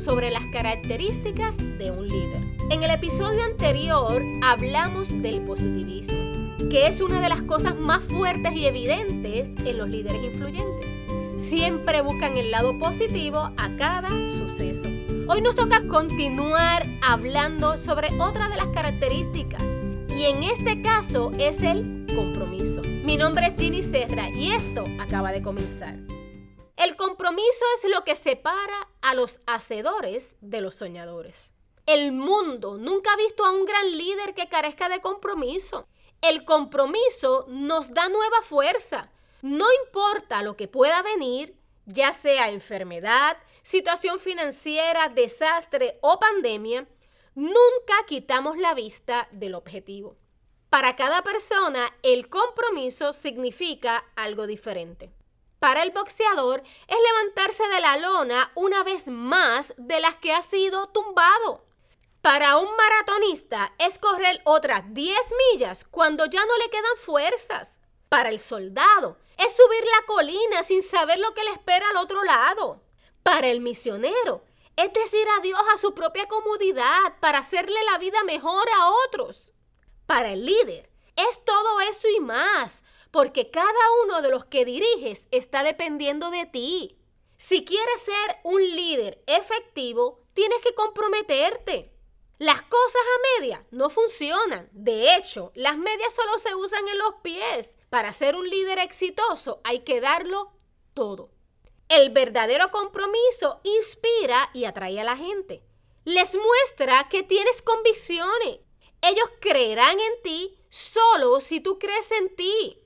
sobre las características de un líder. En el episodio anterior hablamos del positivismo, que es una de las cosas más fuertes y evidentes en los líderes influyentes. Siempre buscan el lado positivo a cada suceso. Hoy nos toca continuar hablando sobre otra de las características y en este caso es el compromiso. Mi nombre es Ginny Serra y esto acaba de comenzar. El compromiso es lo que separa a los hacedores de los soñadores. El mundo nunca ha visto a un gran líder que carezca de compromiso. El compromiso nos da nueva fuerza. No importa lo que pueda venir, ya sea enfermedad, situación financiera, desastre o pandemia, nunca quitamos la vista del objetivo. Para cada persona, el compromiso significa algo diferente para el boxeador es levantarse de la lona una vez más de las que ha sido tumbado. Para un maratonista es correr otras 10 millas cuando ya no le quedan fuerzas. Para el soldado es subir la colina sin saber lo que le espera al otro lado. Para el misionero es decir adiós a su propia comodidad para hacerle la vida mejor a otros. Para el líder es todo eso y más, porque cada uno de los que diriges está dependiendo de ti. Si quieres ser un líder efectivo, tienes que comprometerte. Las cosas a media no funcionan. De hecho, las medias solo se usan en los pies. Para ser un líder exitoso hay que darlo todo. El verdadero compromiso inspira y atrae a la gente. Les muestra que tienes convicciones. Ellos creerán en ti solo si tú crees en ti.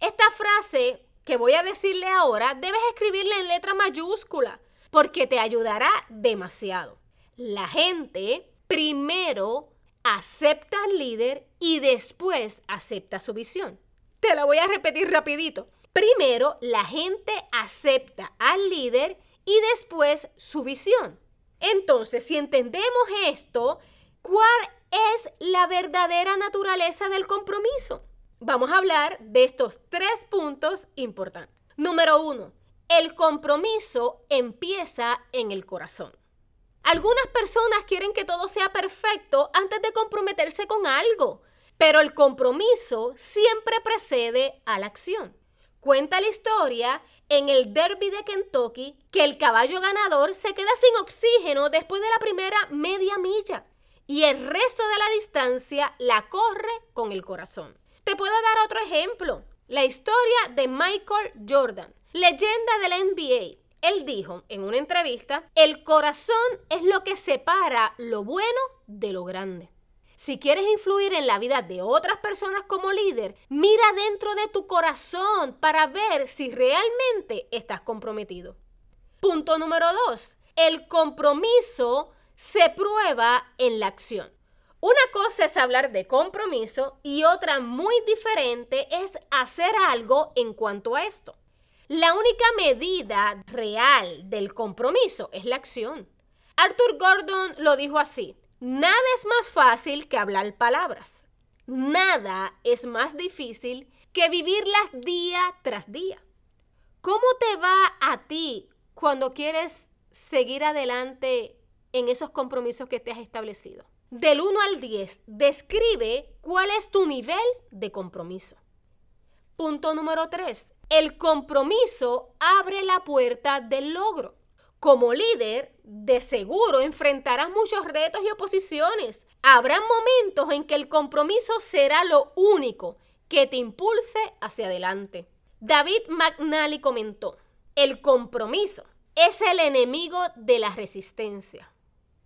Esta frase que voy a decirle ahora debes escribirla en letra mayúscula porque te ayudará demasiado. La gente primero acepta al líder y después acepta su visión. Te la voy a repetir rapidito. Primero, la gente acepta al líder y después su visión. Entonces, si entendemos esto, ¿cuál es la verdadera naturaleza del compromiso? Vamos a hablar de estos tres puntos importantes. Número uno, el compromiso empieza en el corazón. Algunas personas quieren que todo sea perfecto antes de comprometerse con algo, pero el compromiso siempre precede a la acción. Cuenta la historia en el Derby de Kentucky que el caballo ganador se queda sin oxígeno después de la primera media milla y el resto de la distancia la corre con el corazón. Te puedo dar otro ejemplo. La historia de Michael Jordan, leyenda del NBA. Él dijo en una entrevista, el corazón es lo que separa lo bueno de lo grande. Si quieres influir en la vida de otras personas como líder, mira dentro de tu corazón para ver si realmente estás comprometido. Punto número dos, el compromiso se prueba en la acción. Una cosa es hablar de compromiso y otra muy diferente es hacer algo en cuanto a esto. La única medida real del compromiso es la acción. Arthur Gordon lo dijo así, nada es más fácil que hablar palabras. Nada es más difícil que vivirlas día tras día. ¿Cómo te va a ti cuando quieres seguir adelante en esos compromisos que te has establecido? Del 1 al 10, describe cuál es tu nivel de compromiso. Punto número 3. El compromiso abre la puerta del logro. Como líder, de seguro enfrentarás muchos retos y oposiciones. Habrá momentos en que el compromiso será lo único que te impulse hacia adelante. David McNally comentó, el compromiso es el enemigo de la resistencia.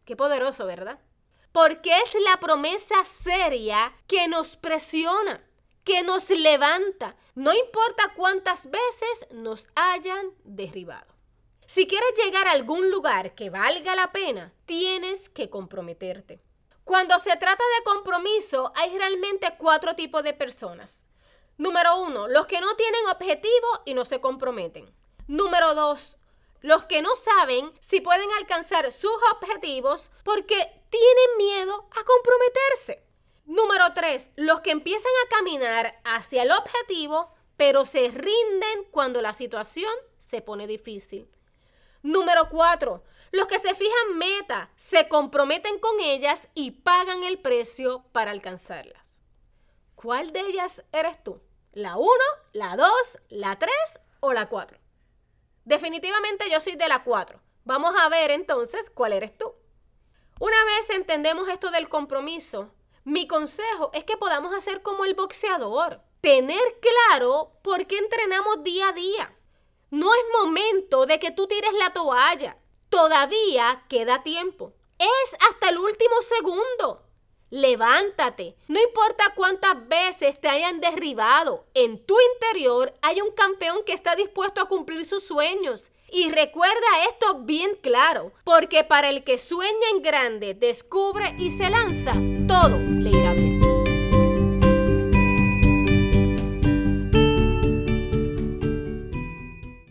Qué poderoso, ¿verdad? Porque es la promesa seria que nos presiona, que nos levanta, no importa cuántas veces nos hayan derribado. Si quieres llegar a algún lugar que valga la pena, tienes que comprometerte. Cuando se trata de compromiso, hay realmente cuatro tipos de personas. Número uno, los que no tienen objetivo y no se comprometen. Número dos, los que no saben si pueden alcanzar sus objetivos porque tienen miedo a comprometerse. Número 3. Los que empiezan a caminar hacia el objetivo pero se rinden cuando la situación se pone difícil. Número 4. Los que se fijan meta, se comprometen con ellas y pagan el precio para alcanzarlas. ¿Cuál de ellas eres tú? ¿La 1, la 2, la 3 o la 4? Definitivamente yo soy de la 4. Vamos a ver entonces cuál eres tú. Una vez entendemos esto del compromiso, mi consejo es que podamos hacer como el boxeador, tener claro por qué entrenamos día a día. No es momento de que tú tires la toalla. Todavía queda tiempo. Es hasta el último segundo. Levántate. No importa cuántas veces te hayan derribado, en tu interior hay un campeón que está dispuesto a cumplir sus sueños. Y recuerda esto bien claro, porque para el que sueña en grande, descubre y se lanza, todo le